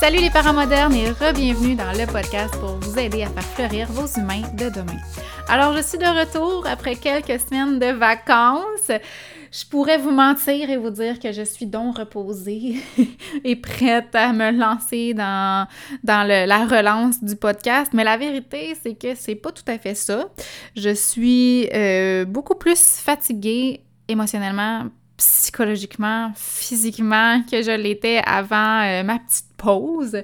Salut les parents modernes et re-bienvenue dans le podcast pour vous aider à faire fleurir vos humains de demain. Alors, je suis de retour après quelques semaines de vacances. Je pourrais vous mentir et vous dire que je suis donc reposée et prête à me lancer dans, dans la relance du podcast, mais la vérité, c'est que c'est pas tout à fait ça. Je suis euh, beaucoup plus fatiguée émotionnellement, psychologiquement, physiquement que je l'étais avant euh, ma petite pause.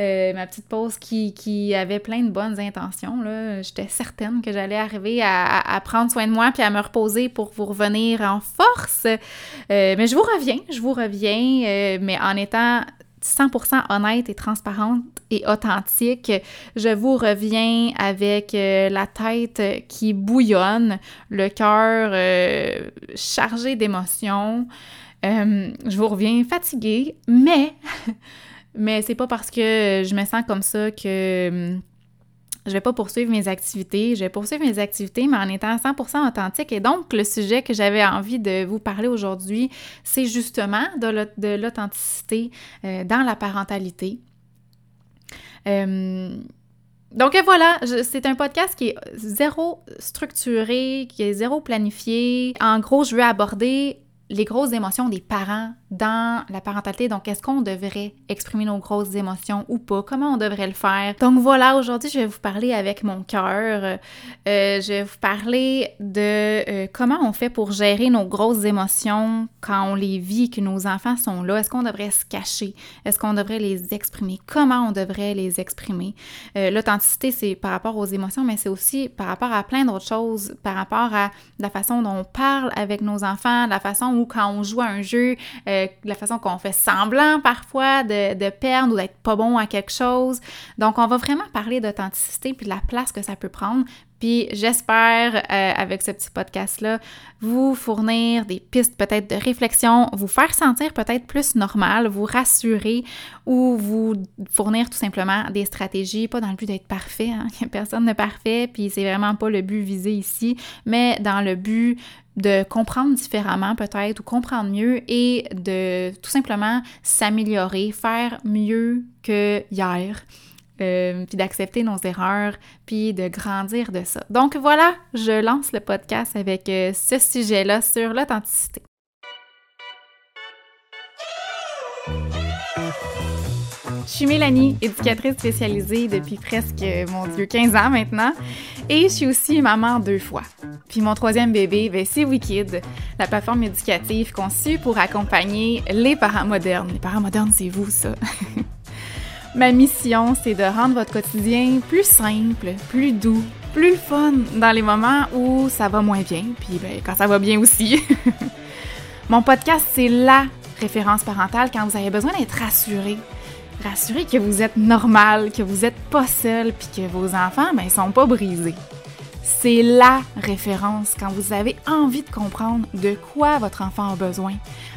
Euh, ma petite pause qui, avait plein de bonnes intentions. J'étais certaine que j'allais arriver à, prendre soin de moi puis à me reposer pour vous revenir en force. Euh, mais je vous reviens, je vous reviens, mais en étant 100% honnête et transparente et authentique. Je vous reviens avec euh, la tête qui bouillonne, le cœur euh, chargé d'émotions. Euh, je vous reviens fatiguée, mais mais c'est pas parce que je me sens comme ça que je vais pas poursuivre mes activités. Je vais poursuivre mes activités, mais en étant 100% authentique. Et donc, le sujet que j'avais envie de vous parler aujourd'hui, c'est justement de l'authenticité euh, dans la parentalité. Euh, donc voilà, c'est un podcast qui est zéro structuré, qui est zéro planifié. En gros, je veux aborder les grosses émotions des parents dans la parentalité. Donc, est-ce qu'on devrait exprimer nos grosses émotions ou pas? Comment on devrait le faire? Donc voilà, aujourd'hui, je vais vous parler avec mon cœur. Euh, je vais vous parler de euh, comment on fait pour gérer nos grosses émotions quand on les vit, que nos enfants sont là. Est-ce qu'on devrait se cacher? Est-ce qu'on devrait les exprimer? Comment on devrait les exprimer? Euh, l'authenticité, c'est par rapport aux émotions, mais c'est aussi par rapport à plein d'autres choses, par rapport à la façon dont on parle avec nos enfants, la façon ou quand on joue à un jeu, euh, la façon qu'on fait semblant parfois de, perdre ou d'être pas bon à quelque chose. Donc, on va vraiment parler d'authenticité puis de la place que ça peut prendre. Puis j'espère, euh, avec ce petit podcast-là, vous fournir des pistes peut-être de réflexion, vous faire sentir peut-être plus normal, vous rassurer ou vous fournir tout simplement des stratégies, pas dans le but d'être parfait, hein, personne n'est parfait, puis c'est vraiment pas le but visé ici, mais dans le but de comprendre différemment peut-être ou comprendre mieux et de tout simplement s'améliorer, faire mieux que hier. Euh, puis d'accepter nos erreurs, puis de grandir de ça. Donc voilà, je lance le podcast avec euh, ce sujet-là sur l'authenticité. Je suis Mélanie, éducatrice spécialisée depuis presque, mon Dieu, 15 ans maintenant. Et je suis aussi maman deux fois. Puis mon troisième bébé, ben, c'est Wikid, la plateforme éducative conçue pour accompagner les parents modernes. Les parents modernes, c'est vous, ça. Ma mission, c'est de rendre votre quotidien plus simple, plus doux, plus fun dans les moments où ça va moins bien, puis ben, quand ça va bien aussi. Mon podcast, c'est la référence parentale quand vous avez besoin d'être rassuré, rassurer que vous êtes normal, que vous n'êtes pas seul, puis que vos enfants, ben, sont pas brisés. C'est la référence quand vous avez envie de comprendre de quoi votre enfant a besoin.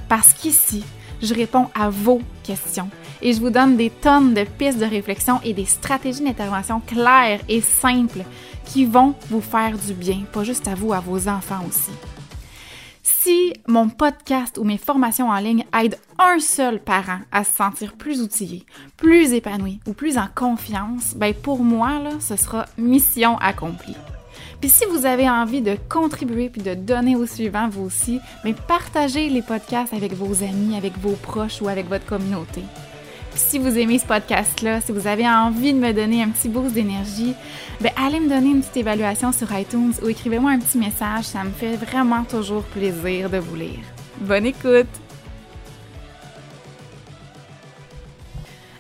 Parce qu'ici, je réponds à vos questions et je vous donne des tonnes de pistes de réflexion et des stratégies d'intervention claires et simples qui vont vous faire du bien, pas juste à vous, à vos enfants aussi. Si mon podcast ou mes formations en ligne aident un seul parent à se sentir plus outillé, plus épanoui ou plus en confiance, ben pour moi, là, ce sera mission accomplie. Puis si vous avez envie de contribuer puis de donner au suivant vous aussi, mais ben partagez les podcasts avec vos amis, avec vos proches ou avec votre communauté si vous aimez ce podcast-là, si vous avez envie de me donner un petit boost d'énergie, ben allez me donner une petite évaluation sur iTunes ou écrivez-moi un petit message. Ça me fait vraiment toujours plaisir de vous lire. Bonne écoute!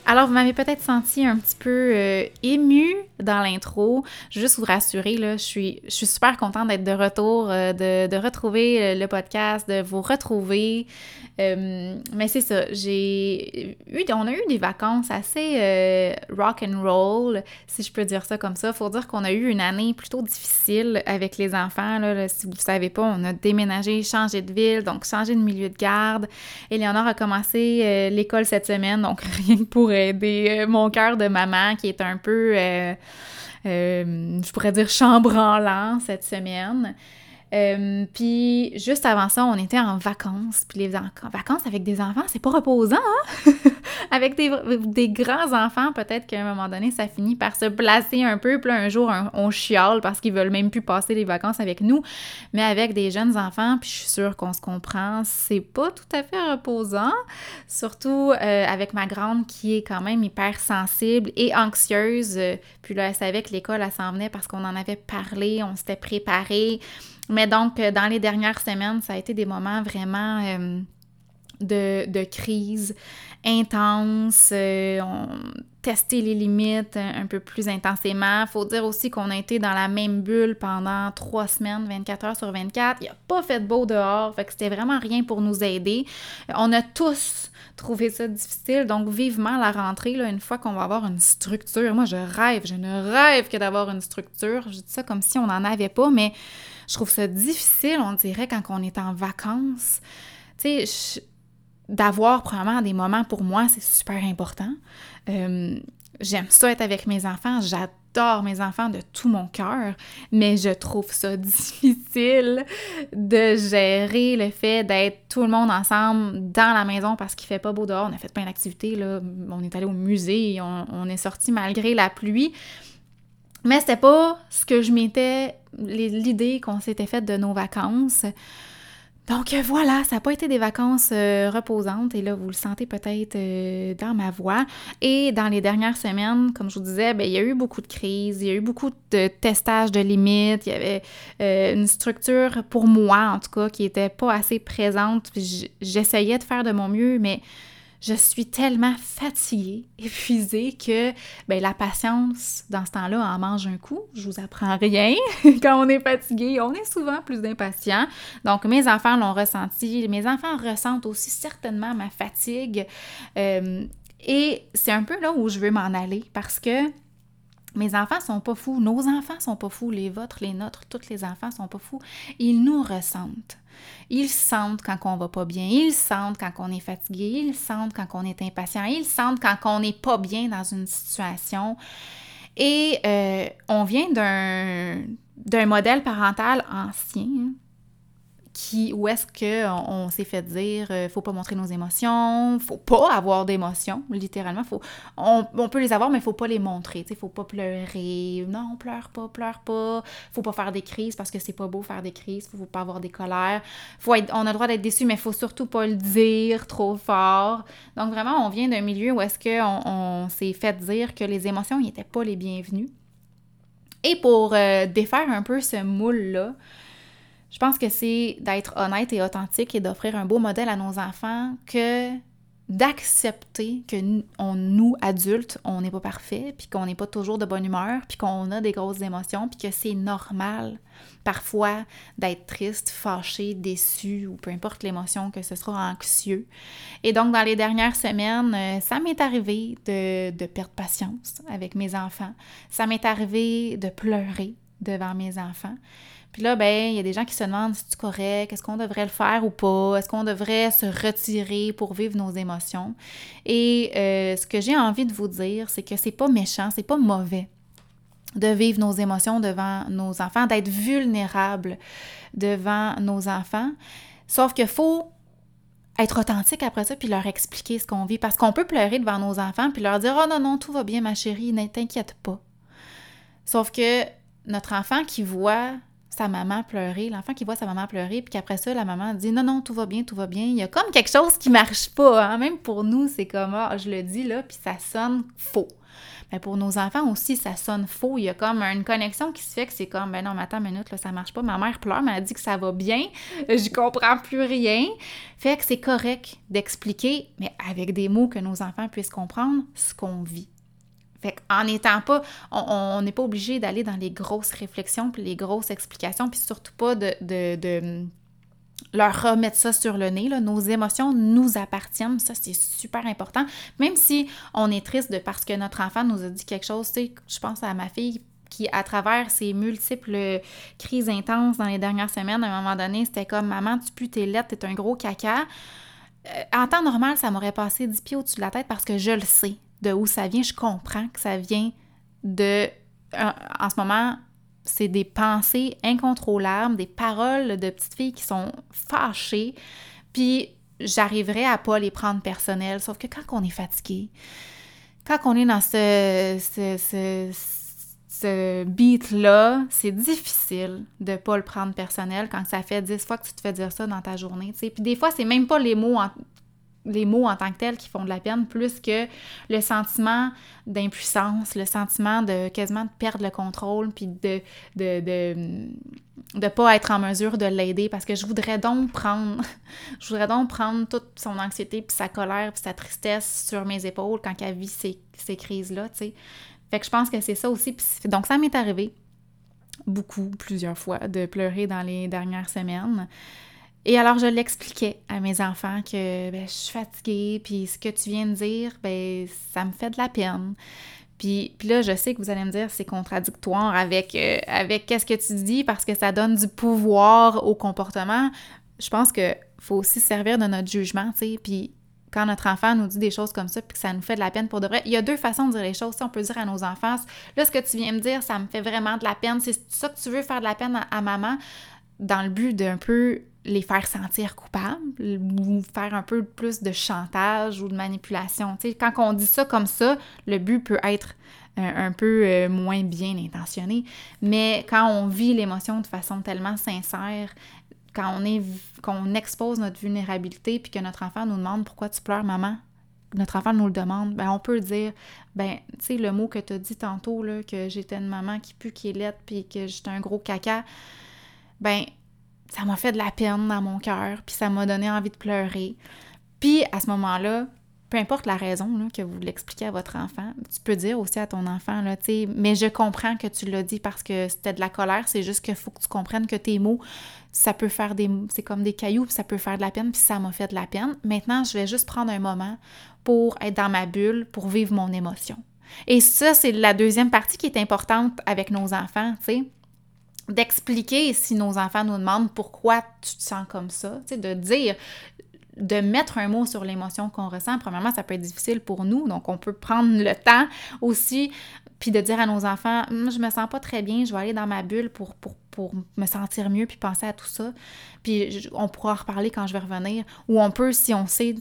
Alors, vous m'avez peut-être senti un petit peu euh, ému dans l'intro. Juste vous rassurer, là, je suis, je suis super contente d'être de retour, euh, de, de, retrouver le podcast, de vous retrouver. Euh, mais c'est ça, j'ai eu, on a eu des vacances assez euh, rock and roll, si je peux dire ça comme ça. Faut dire qu'on a eu une année plutôt difficile avec les enfants. Là, si vous ne savez pas, on a déménagé, changé de ville, donc changé de milieu de garde. Éléonore a commencé euh, l'école cette semaine, donc rien que pour aider mon cœur de maman qui est un peu, je pourrais dire, chambranlant cette semaine. Euh, puis juste avant ça, on était en vacances. Puis les vacances avec des enfants, c'est pas reposant, hein? avec des, des grands enfants, peut-être qu'à un moment donné, ça finit par se placer un peu. Puis là, un jour, on chiale parce qu'ils veulent même plus passer les vacances avec nous. Mais avec des jeunes enfants, puis je suis sûre qu'on se comprend, c'est pas tout à fait reposant. Surtout euh, avec ma grande qui est quand même hyper sensible et anxieuse. Puis là, elle savait que l'école, elle s'en venait parce qu'on en avait parlé, on s'était préparé. Mais donc, euh, dans les dernières semaines, ça a été des moments vraiment euh, de, crise intense. Euh, on testait les limites un, peu plus intensément. Faut dire aussi qu'on a été dans la même bulle pendant trois semaines, 24 heures sur 24. Il n'y a pas fait de beau dehors, fait que c'était vraiment rien pour nous aider. On a tous trouvé ça difficile, donc vivement la rentrée, là, une fois qu'on va avoir une structure. Moi, je rêve, je ne rêve que d'avoir une structure. Je dis ça comme si on n'en avait pas, mais je trouve ça difficile, on dirait, quand on est en vacances. Tu sais, d'avoir probablement des moments pour moi, c'est super important. Euh, j'aime ça être avec mes enfants, j'adore mes enfants de tout mon cœur, mais je trouve ça difficile de gérer le fait d'être tout le monde ensemble dans la maison parce qu'il fait pas beau dehors. On a fait plein d'activités. On est allé au musée, on, on est sorti malgré la pluie. Mais c'était pas ce que je m'étais, l'idée qu'on s'était faite de nos vacances. Donc voilà, ça n'a pas été des vacances euh, reposantes et là, vous le sentez peut-être euh, dans ma voix. Et dans les dernières semaines, comme je vous disais, ben, il y a eu beaucoup de crises, il y a eu beaucoup de testage de limites, il y avait euh, une structure pour moi en tout cas qui n'était pas assez présente. J'essayais de faire de mon mieux, mais je suis tellement fatiguée, épuisée que ben, la patience, dans ce temps-là, en mange un coup. Je vous apprends rien. Quand on est fatigué, on est souvent plus impatient. Donc, mes enfants l'ont ressenti. Mes enfants ressentent aussi certainement ma fatigue. Euh, et c'est un peu là où je veux m'en aller parce que mes enfants sont pas fous, nos enfants sont pas fous, les vôtres, les nôtres, tous les enfants sont pas fous. Ils nous ressentent. Ils sentent quand on va pas bien, ils sentent quand on est fatigué, ils sentent quand on est impatient, ils sentent quand on n'est pas bien dans une situation. Et euh, on vient d'un modèle parental ancien, qui, où est-ce qu'on on, s'est fait dire euh, faut pas montrer nos émotions, faut pas avoir d'émotions, littéralement. Faut, on, peut les avoir, mais faut pas les montrer. Il faut pas pleurer. Non, pleure pas, pleure pas. Faut pas faire des crises parce que c'est pas beau faire des crises. Faut, faut pas avoir des colères. Faut on a le droit d'être déçu, mais faut surtout pas le dire trop fort. Donc vraiment, on vient d'un milieu où est-ce qu'on on, s'est fait dire que les émotions n'étaient pas les bienvenues. Et pour euh, défaire un peu ce moule-là, je pense que c'est d'être honnête et authentique et d'offrir un beau modèle à nos enfants que d'accepter que nous, adultes, on n'est pas parfait, puis qu'on n'est pas toujours de bonne humeur, puis qu'on a des grosses émotions, puis que c'est normal parfois d'être triste, fâché, déçu ou peu importe l'émotion que ce soit anxieux. Et donc dans les dernières semaines, euh, ça m'est arrivé de, de perdre patience avec mes enfants. Ça m'est arrivé de pleurer devant mes enfants. Puis là, ben, il y a des gens qui se demandent si c'est correct, est-ce qu'on devrait le faire ou pas, est-ce qu'on devrait se retirer pour vivre nos émotions? Et euh, ce que j'ai envie de vous dire, c'est que c'est pas méchant, c'est pas mauvais de vivre nos émotions devant nos enfants, d'être vulnérable devant nos enfants. Sauf qu'il faut être authentique après ça puis leur expliquer ce qu'on vit parce qu'on peut pleurer devant nos enfants puis leur dire "Oh non non, tout va bien ma chérie, ne t'inquiète pas." Sauf que notre enfant qui voit sa maman pleurer, l'enfant qui voit sa maman pleurer, puis qu'après ça, la maman dit non, non, tout va bien, tout va bien. Il y a comme quelque chose qui marche pas. Hein? Même pour nous, c'est comme, ah, je le dis là, puis ça sonne faux. Mais pour nos enfants aussi, ça sonne faux. Il y a comme une connexion qui se fait que c'est comme, ben non, mais attends une minute, là, ça marche pas. Ma mère pleure, mais elle dit que ça va bien. Je comprends plus rien. Fait que c'est correct d'expliquer, mais avec des mots que nos enfants puissent comprendre ce qu'on vit. Fait en n'étant pas, on n'est pas obligé d'aller dans les grosses réflexions puis les grosses explications, puis surtout pas de, leur remettre ça sur le nez. Nos émotions nous appartiennent, ça c'est super important. Même si on est triste de parce que notre enfant nous a dit quelque chose, tu sais, je pense à ma fille qui, à travers ses multiples crises intenses dans les dernières semaines, à un moment donné, c'était comme Maman, tu pues tes lettres, t'es un gros caca. Euh, en temps normal, ça m'aurait passé 10 pieds au-dessus de la tête parce que je le sais de où ça vient, je comprends que ça vient de, en ce moment, c'est des pensées incontrôlables, des paroles de petites filles qui sont fâchées, puis j'arriverai à pas les prendre personnelles, sauf que quand on est fatigué, quand on est dans ce, ce, ce, beat-là, c'est difficile de pas le prendre personnel quand ça fait dix fois que tu te fais dire ça dans ta journée. Puis des fois, c'est même pas les mots en, les mots en tant que tels qui font de la peine, plus que le sentiment d'impuissance, le sentiment de quasiment de perdre le contrôle, puis de de, de, de pas être en mesure de l'aider, parce que je voudrais donc prendre, je voudrais donc prendre toute son anxiété, puis sa colère, puis sa tristesse sur mes épaules quand elle vit ces, ces crises-là, tu. Fait que je pense que c'est ça aussi. donc ça m'est arrivé beaucoup, plusieurs fois, de pleurer dans les dernières semaines. Et alors, je l'expliquais à mes enfants que ben, je suis fatiguée, puis ce que tu viens de dire, ben, ça me fait de la peine. Puis, puis là, je sais que vous allez me dire c'est contradictoire avec, euh, avec qu'est-ce que tu dis parce que ça donne du pouvoir au comportement. Je pense que faut aussi servir de notre jugement, tu sais. Puis quand notre enfant nous dit des choses comme ça, puis que ça nous fait de la peine pour de vrai, il y a deux façons de dire les choses. on peut dire à nos enfants, là, ce que tu viens me dire, ça me fait vraiment de la peine. C'est ça que tu veux faire de la peine à maman, dans le but d'un peu les faire sentir coupables ou faire un peu plus de chantage ou de manipulation. quand on dit ça comme ça, le but peut être euh, un, peu euh, moins bien intentionné. Mais quand on vit l'émotion de façon tellement sincère, quand on, est, expose notre vulnérabilité puis que notre enfant nous demande pourquoi tu pleures, maman, notre enfant nous le demande, ben on peut dire, ben, tu sais, le mot que tu as dit tantôt, là, que j'étais une maman qui pue, qui est laide, puis que j'étais un gros caca, ben, ça m'a fait de la peine dans mon cœur, puis ça m'a donné envie de pleurer. Puis à ce moment-là, peu importe la raison que vous l'expliquez à votre enfant, tu peux dire aussi à ton enfant, là, mais je comprends que tu l'as dit parce que c'était de la colère, c'est juste qu'il faut que tu comprennes que tes mots, ça peut faire des... c'est comme des cailloux, puis ça peut faire de la peine, puis ça m'a fait de la peine. Maintenant, je vais juste prendre un moment pour être dans ma bulle, pour vivre mon émotion. Et ça, c'est la deuxième partie qui est importante avec nos enfants, tu sais d'expliquer si nos enfants nous demandent pourquoi tu te sens comme ça, tu de dire, de mettre un mot sur l'émotion qu'on ressent. Premièrement, ça peut être difficile pour nous, donc on peut prendre le temps aussi, puis de dire à nos enfants, hum, je me sens pas très bien, je vais aller dans ma bulle pour, pour, pour me sentir mieux, puis penser à tout ça. Puis on pourra en reparler quand je vais revenir. Ou on peut, si on sait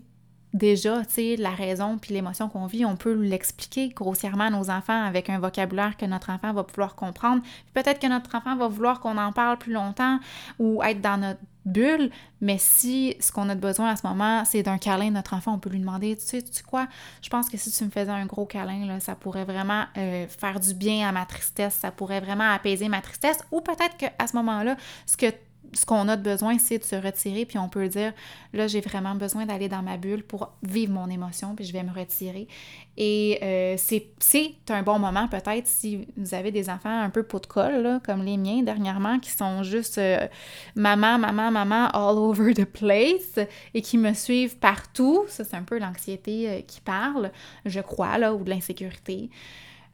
déjà, tu sais, la raison puis l'émotion qu'on vit, on peut l'expliquer grossièrement à nos enfants avec un vocabulaire que notre enfant va pouvoir comprendre. Peut-être que notre enfant va vouloir qu'on en parle plus longtemps ou être dans notre bulle, mais si ce qu'on a besoin à ce moment, c'est d'un câlin de notre enfant, on peut lui demander, tu sais, tu quoi, je pense que si tu me faisais un gros câlin, là, ça pourrait vraiment euh, faire du bien à ma tristesse, ça pourrait vraiment apaiser ma tristesse, ou peut-être qu'à ce moment-là, ce que ce qu'on a de besoin, c'est de se retirer, puis on peut dire, là, j'ai vraiment besoin d'aller dans ma bulle pour vivre mon émotion, puis je vais me retirer. Et euh, c'est un bon moment, peut-être, si vous avez des enfants un peu pot de colle, comme les miens dernièrement, qui sont juste euh, maman, maman, maman, all over the place, et qui me suivent partout. Ça, c'est un peu l'anxiété euh, qui parle, je crois, là, ou de l'insécurité.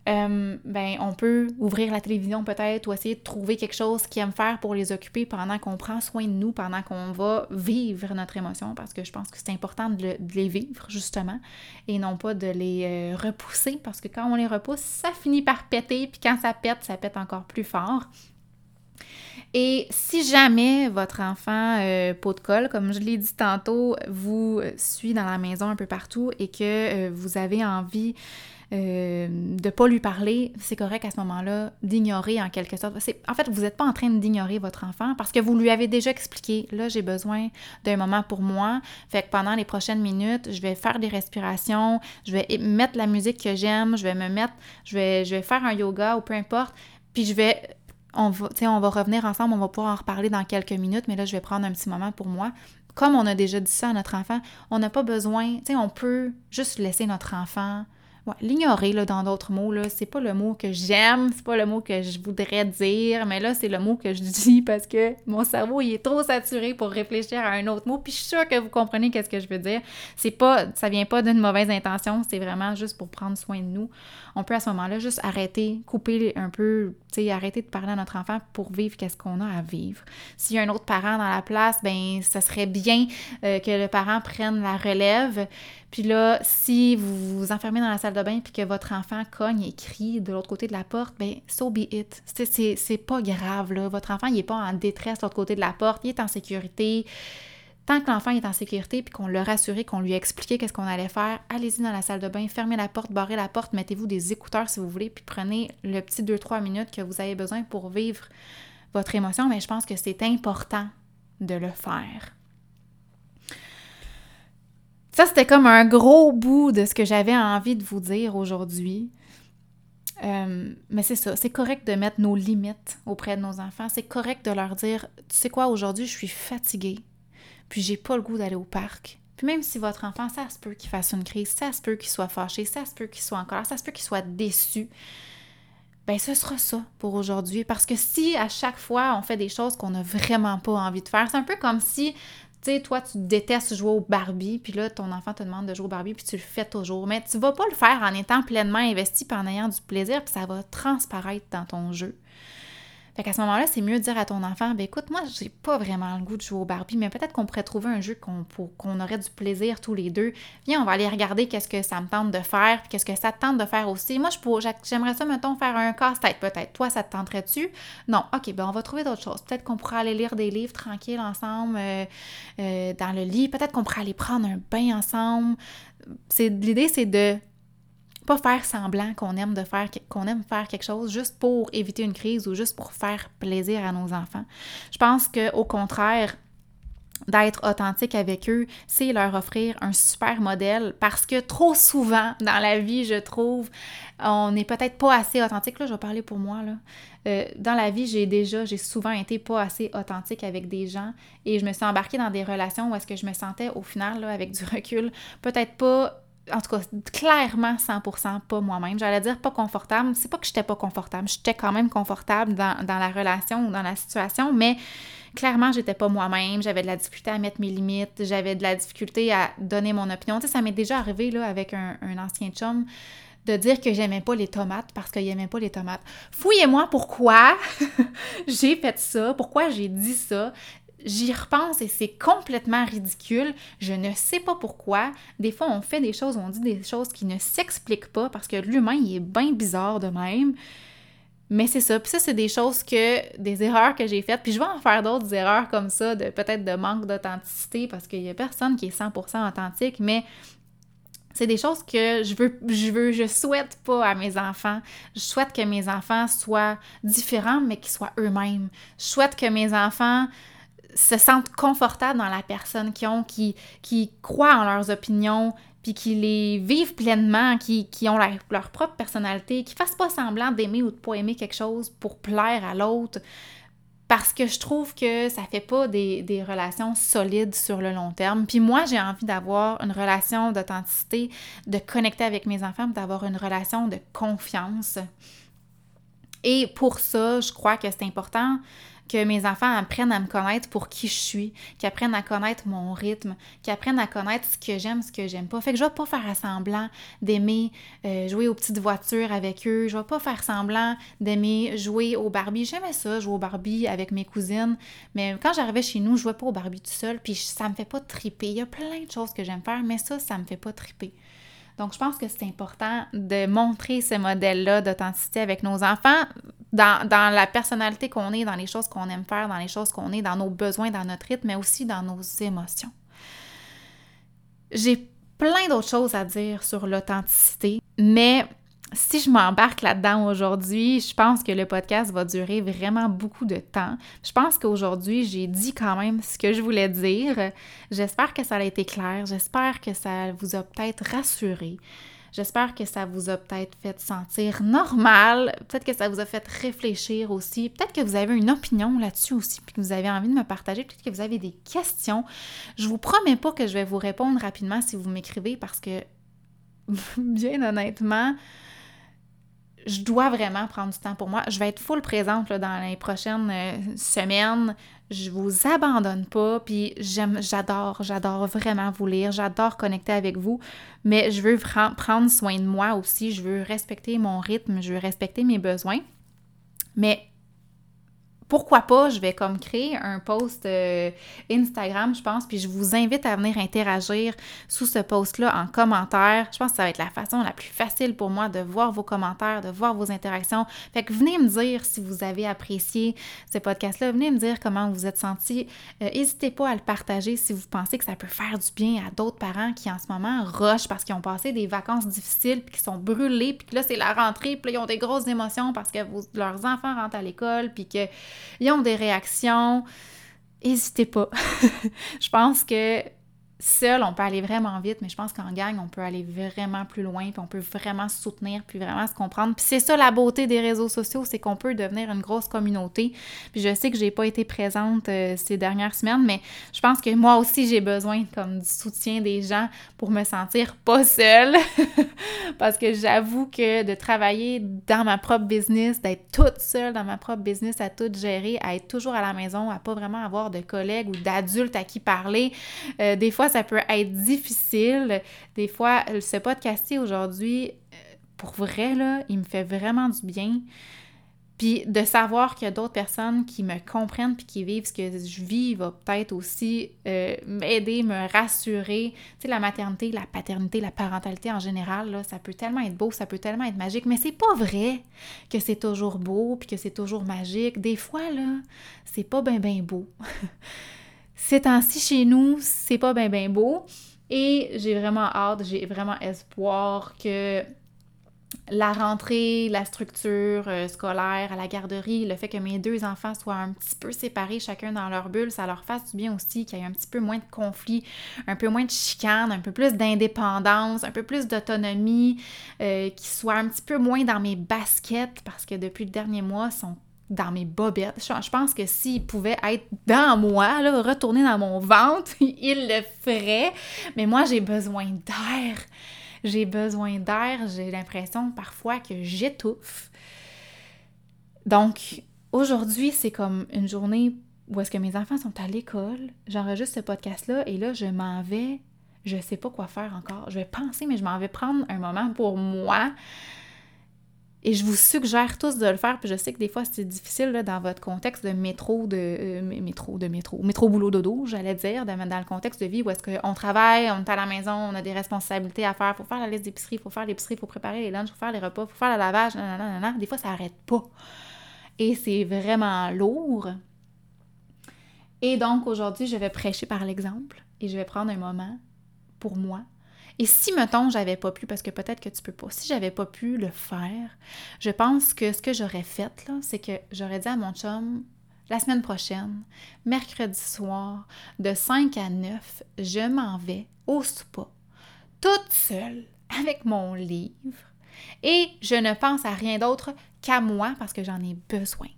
Euh, ben, on peut ouvrir la télévision peut-être ou essayer de trouver quelque chose qui aime faire pour les occuper pendant qu'on prend soin de nous, pendant qu'on va vivre notre émotion, parce que je pense que c'est important de, les vivre, justement, et non pas de les euh, repousser, parce que quand on les repousse, ça finit par péter, puis quand ça pète, ça pète encore plus fort. Et si jamais votre enfant euh, pot de colle, comme je l'ai dit tantôt, vous suit dans la maison un peu partout et que vous avez envie euh, de pas lui parler, c'est correct à ce moment-là d'ignorer en quelque sorte. En fait, vous n'êtes pas en train d'ignorer votre enfant parce que vous lui avez déjà expliqué, là, j'ai besoin d'un moment pour moi. Fait que pendant les prochaines minutes, je vais faire des respirations, je vais mettre la musique que j'aime, je vais me mettre, je vais, je vais faire un yoga ou peu importe, puis je vais on va, on va revenir ensemble, on va pouvoir en reparler dans quelques minutes, mais là, je vais prendre un petit moment pour moi. Comme on a déjà dit ça à notre enfant, on n'a pas besoin, on peut juste laisser notre enfant l'ignorer, dans d'autres mots, là, c'est pas le mot que j'aime, c'est pas le mot que je voudrais dire, mais là, c'est le mot que je dis parce que mon cerveau, il est trop saturé pour réfléchir à un autre mot, puis je suis sûre que vous comprenez qu'est-ce que je veux dire. C'est pas, ça vient pas d'une mauvaise intention, c'est vraiment juste pour prendre soin de nous. On peut à ce moment-là juste arrêter, couper un peu, arrêter de parler à notre enfant pour vivre qu'est-ce qu'on a à vivre. S'il y a un autre parent dans la place, ben, ça serait bien euh, que le parent prenne la relève. Puis là, si vous vous enfermez dans la salle salle de bain puis que votre enfant cogne et crie de l'autre côté de la porte, ben so be it. C'est pas grave, là. Votre enfant, il est pas en détresse de l'autre côté de la porte, il est en sécurité. Tant que l'enfant est en sécurité puis qu'on l'a rassuré, qu'on lui a expliqué qu'est-ce qu'on allait faire, allez-y dans la salle de bain, fermez la porte, barrez la porte, mettez-vous des écouteurs si vous voulez, puis prenez le petit 2-3 minutes que vous avez besoin pour vivre votre émotion. Mais je pense que c'est important de le faire. Ça, c'était comme un gros bout de ce que j'avais envie de vous dire aujourd'hui. Euh, mais c'est ça, c'est correct de mettre nos limites auprès de nos enfants. C'est correct de leur dire, tu sais quoi, aujourd'hui, je suis fatiguée, puis j'ai pas le goût d'aller au parc. Puis même si votre enfant, ça se peut qu'il fasse une crise, ça se peut qu'il soit fâché, ça se peut qu'il soit en colère, ça se peut qu'il soit déçu, ben ce sera ça pour aujourd'hui. Parce que si à chaque fois on fait des choses qu'on n'a vraiment pas envie de faire, c'est un peu comme si tu sais, toi, tu détestes jouer au Barbie, puis là, ton enfant te demande de jouer au Barbie, puis tu le fais toujours. Mais tu vas pas le faire en étant pleinement investi, puis en ayant du plaisir, puis ça va transparaître dans ton jeu. Fait qu'à ce moment-là, c'est mieux de dire à ton enfant, ben écoute, moi, j'ai pas vraiment le goût de jouer au Barbie, mais peut-être qu'on pourrait trouver un jeu qu'on aurait du plaisir tous les deux. Viens, on va aller regarder qu'est-ce que ça me tente de faire, puis qu'est-ce que ça te tente de faire aussi. Moi, j'aimerais ça, mettons, faire un casse-tête peut-être. Toi, ça te tenterait-tu? Non. OK, ben on va trouver d'autres choses. Peut-être qu'on pourrait aller lire des livres tranquilles ensemble euh, euh, dans le lit. Peut-être qu'on pourrait aller prendre un bain ensemble. L'idée, c'est de pas faire semblant qu'on aime de faire quelque chose juste pour éviter une crise ou juste pour faire plaisir à nos enfants. Je pense que au contraire, d'être authentique avec eux, c'est leur offrir un super modèle parce que trop souvent dans la vie, je trouve, on n'est peut-être pas assez authentique. Là, je vais parler pour moi. Là. Euh, dans la vie, j'ai déjà, j'ai souvent été pas assez authentique avec des gens et je me suis embarquée dans des relations où est-ce que je me sentais au final, là, avec du recul, peut-être pas en tout cas, clairement 100% pas moi-même. J'allais dire pas confortable. C'est pas que j'étais pas confortable. J'étais quand même confortable dans, la relation ou dans la situation, mais clairement, j'étais pas moi-même. J'avais de la difficulté à mettre mes limites. J'avais de la difficulté à donner mon opinion. Tu ça m'est déjà arrivé, là, avec un, un ancien chum de dire que j'aimais pas les tomates parce qu'il aimait pas les tomates. Fouillez-moi pourquoi j'ai fait ça, pourquoi j'ai dit ça j'y repense et c'est complètement ridicule. Je ne sais pas pourquoi. Des fois, on fait des choses, on dit des choses qui ne s'expliquent pas parce que l'humain, il est bien bizarre de même. Mais c'est ça. Puis ça, c'est des choses que, des erreurs que j'ai faites. Puis je vais en faire d'autres erreurs comme ça, de peut-être de manque d'authenticité parce qu'il y a personne qui est 100% authentique. Mais c'est des choses que je veux, je veux, je souhaite pas à mes enfants. Je souhaite que mes enfants soient différents, mais qu'ils soient eux-mêmes. Je souhaite que mes enfants se sentent confortables dans la personne qu'ils ont, qui, qui croient en leurs opinions, puis qui les vivent pleinement, qui, ont leur, propre personnalité, qui fassent pas semblant d'aimer ou de pas aimer quelque chose pour plaire à l'autre. Parce que je trouve que ça fait pas des, des relations solides sur le long terme. Puis moi, j'ai envie d'avoir une relation d'authenticité, de connecter avec mes enfants, d'avoir une relation de confiance. Et pour ça, je crois que c'est important que mes enfants apprennent à me connaître pour qui je suis, qu'ils apprennent à connaître mon rythme, qu'ils apprennent à connaître ce que j'aime, ce que j'aime pas. Fait que je vais pas faire semblant d'aimer euh, jouer aux petites voitures avec eux, je vais pas faire semblant d'aimer jouer au Barbie. J'aimais ça, jouer au Barbie avec mes cousines, mais quand j'arrivais chez nous, je jouais pas au Barbie tout seul, puis ça me fait pas triper. Il y a plein de choses que j'aime faire, mais ça, ça me fait pas triper. Donc, je pense que c'est important de montrer ce modèle-là d'authenticité avec nos enfants dans, la personnalité qu'on est, dans les choses qu'on aime faire, dans les choses qu'on est, dans nos besoins, dans notre rythme, mais aussi dans nos émotions. J'ai plein d'autres choses à dire sur l'authenticité, mais si je m'embarque là-dedans aujourd'hui, je pense que le podcast va durer vraiment beaucoup de temps. Je pense qu'aujourd'hui, j'ai dit quand même ce que je voulais dire. J'espère que ça a été clair. J'espère que ça vous a peut-être rassuré. J'espère que ça vous a peut-être fait sentir normal. Peut-être que ça vous a fait réfléchir aussi. Peut-être que vous avez une opinion là-dessus aussi, puis que vous avez envie de me partager. Peut-être que vous avez des questions. Je vous promets pas que je vais vous répondre rapidement si vous m'écrivez parce que, bien honnêtement, je dois vraiment prendre du temps pour moi. Je vais être full présente dans les prochaines euh, semaines. Je vous abandonne pas, puis j'adore, j'adore vraiment vous lire, j'adore connecter avec vous, mais je veux prendre soin de moi aussi, je veux respecter mon rythme, je veux respecter mes besoins. Mais pourquoi pas, je vais comme créer un post euh, Instagram, je pense, puis je vous invite à venir interagir sous ce post-là en commentaire. Je pense que ça va être la façon la plus facile pour moi de voir vos commentaires, de voir vos interactions. Fait que venez me dire si vous avez apprécié ce podcast-là, venez me dire comment vous êtes senti. Euh, n'hésitez pas à le partager si vous pensez que ça peut faire du bien à d'autres parents qui en ce moment rushent parce qu'ils ont passé des vacances difficiles, puis qui sont brûlés, puis que là c'est la rentrée, puis là ils ont des grosses émotions parce que leurs enfants rentrent à l'école, puis qu'ils ont des réactions. N'hésitez pas. je pense que seul, on peut aller vraiment vite, mais je pense qu'en gang, on peut aller vraiment plus loin, puis on peut vraiment se soutenir, puis vraiment se comprendre. Puis c'est ça la beauté des réseaux sociaux, c'est qu'on peut devenir une grosse communauté. Puis je sais que j'ai pas été présente euh, ces dernières semaines, mais je pense que moi aussi j'ai besoin comme du soutien des gens pour me sentir pas seule. Parce que j'avoue que de travailler dans ma propre business, d'être toute seule dans ma propre business, à tout gérer, à être toujours à la maison, à pas vraiment avoir de collègues ou d'adultes à qui parler, euh, des fois ça peut être difficile. Des fois, ce podcaster aujourd'hui, euh, pour vrai, là, il me fait vraiment du bien. Puis de savoir qu'il y a d'autres personnes qui me comprennent puis qui vivent ce que je vis va peut-être aussi euh, m'aider, me rassurer. Tu sais, la maternité, la paternité, la parentalité en général, là, ça peut tellement être beau, ça peut tellement être magique, mais c'est pas vrai que c'est toujours beau puis que c'est toujours magique. Des fois, là, c'est pas bien, bien beau. Ces temps-ci chez nous, c'est pas bien, bien beau. Et j'ai vraiment hâte, j'ai vraiment espoir que la rentrée, la structure euh, scolaire à la garderie, le fait que mes deux enfants soient un petit peu séparés chacun dans leur bulle, ça leur fasse du bien aussi, qu'il y ait un petit peu moins de conflits, un peu moins de chicanes, un peu plus d'indépendance, un peu plus d'autonomie, euh, qu'ils soient un petit peu moins dans mes baskets parce que depuis le dernier mois, ils sont dans mes bobettes. Je pense que s'il pouvait être dans moi, retourner dans mon ventre, il le ferait. Mais moi, j'ai besoin d'air. J'ai besoin d'air. J'ai l'impression parfois que j'étouffe. Donc, aujourd'hui, c'est comme une journée où est-ce que mes enfants sont à l'école. J'enregistre ce podcast-là et là, je m'en vais. Je sais pas quoi faire encore. Je vais penser, mais je m'en vais prendre un moment pour moi et je vous suggère tous de le faire, puis je sais que des fois c'est difficile là, dans votre contexte de métro, de euh, métro, de métro, métro boulot dodo, j'allais dire, dans le contexte de vie où est-ce qu'on travaille, on est à la maison, on a des responsabilités à faire, faut faire la liste d'épicerie, faut faire l'épicerie, faut préparer les lunchs, faut faire les repas, faut faire le lavage, nanana, des fois ça n'arrête pas. Et c'est vraiment lourd. Et donc aujourd'hui, je vais prêcher par l'exemple et je vais prendre un moment pour moi et si, mettons, j'avais pas pu, parce que peut-être que tu peux pas, si j'avais pas pu le faire, je pense que ce que j'aurais fait, là, c'est que j'aurais dit à mon chum, la semaine prochaine, mercredi soir, de 5 à 9, je m'en vais au spa, toute seule, avec mon livre, et je ne pense à rien d'autre qu'à moi parce que j'en ai besoin.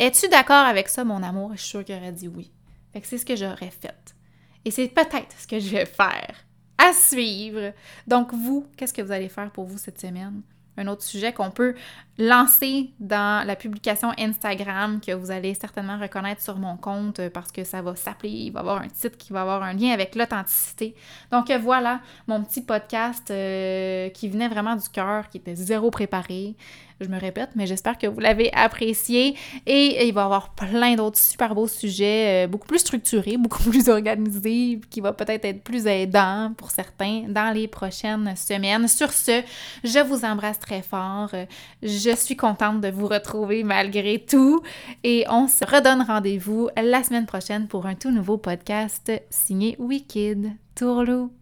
Es-tu d'accord avec ça, mon amour? Je suis sûre qu'il aurait dit oui. Fait que c'est ce que j'aurais fait. Et c'est peut-être ce que je vais faire à suivre. Donc, vous, qu'est-ce que vous allez faire pour vous cette semaine? Un autre sujet qu'on peut lancer dans la publication Instagram que vous allez certainement reconnaître sur mon compte parce que ça va s'appeler, il va y avoir un titre qui va avoir un lien avec l'authenticité. Donc voilà mon petit podcast euh, qui venait vraiment du cœur, qui était zéro préparé. Je me répète, mais j'espère que vous l'avez apprécié. Et il va y avoir plein d'autres super beaux sujets, euh, beaucoup plus structurés, beaucoup plus organisés, qui va peut-être être plus aidant pour certains dans les prochaines semaines. Sur ce, je vous embrasse très fort. Je suis contente de vous retrouver malgré tout. Et on se redonne rendez-vous la semaine prochaine pour un tout nouveau podcast signé Wicked. Tourlou!